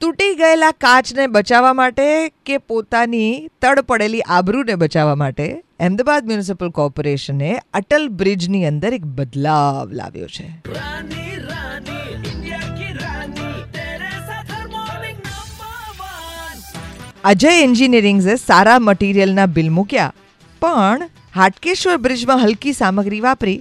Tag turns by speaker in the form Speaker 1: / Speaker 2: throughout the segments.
Speaker 1: તૂટી ગયેલા કાચને બચાવવા માટે કે પોતાની તડ પડેલી આબરૂને બચાવવા માટે અમદાવાદ મ્યુનિસિપલ કોર્પોરેશને અટલ બ્રિજની અંદર એક બદલાવ લાવ્યો છે. અજય એન્જિનિયરિંગ્સે સારા મટીરિયલના બિલ મૂક્યા પણ હાટકેશ્વર બ્રિજમાં હલકી સામગ્રી વાપરી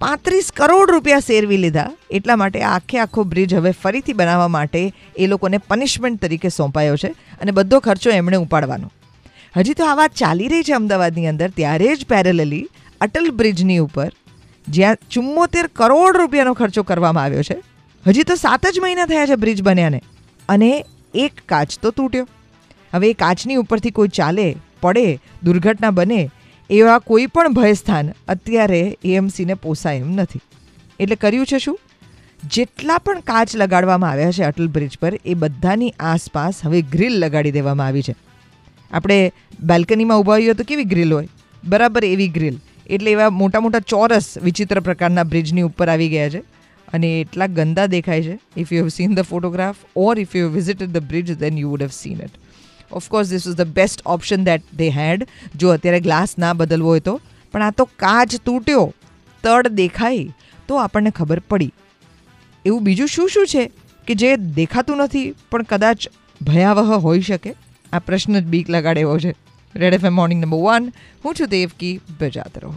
Speaker 1: પાંત્રીસ કરોડ રૂપિયા સેરવી લીધા. એટલા માટે આખે આખો બ્રિજ હવે ફરીથી બનાવવા માટે એ લોકોને પનિશમેન્ટ તરીકે સોંપાયો છે અને બધો ખર્ચો એમણે ઉપાડવાનો. હજી તો આ વાત ચાલી રહી છે અમદાવાદની અંદર, ત્યારે જ પેરેલલી અટલ બ્રિજની ઉપર જ્યાં ચુમ્મોતેર કરોડ રૂપિયાનો ખર્ચો કરવામાં આવ્યો છે. હજી તો સાત જ મહિના થયા છે બ્રિજ બન્યાને અને એક કાચ તો તૂટ્યો. હવે એ કાચની ઉપરથી કોઈ ચાલે, પડે, દુર્ઘટના બને એવા કોઈ પણ ભયસ્થાન અત્યારે એએમસીને પોસાય એમ નથી. એટલે કર્યું છે શું? જેટલા પણ કાચ લગાડવામાં આવ્યા છે અટલ બ્રિજ પર, એ બધાની આસપાસ હવે ગ્રીલ લગાડી દેવામાં આવી છે. આપણે બાલ્કનીમાં ઊભા હોઈએ તો કેવી ગ્રીલ હોય? બરાબર એવી ગ્રીલ. એટલે એવા મોટા મોટા ચોરસ વિચિત્ર પ્રકારના બ્રિજની ઉપર આવી ગયા છે. અને એટલા ગંદા દેખાય છે. If you have seen the photograph or if you visited the bridge then you would have seen it of course this is the best option that they had જો અત્યારે ગ્લાસ ના બદલવો હોય તો. પણ આ તો કાચ તૂટ્યો, તડ દેખાઈ, તો આપણને ખબર પડી. એવું બીજું શું શું છે કે જે દેખાતું નથી, પણ કદાચ ભયાવહ હોઈ શકે? આ પ્રશ્ન જ બીક લગાડે એવો છે. Red F M morning number one હું છું દેવકી, બજાત રહો.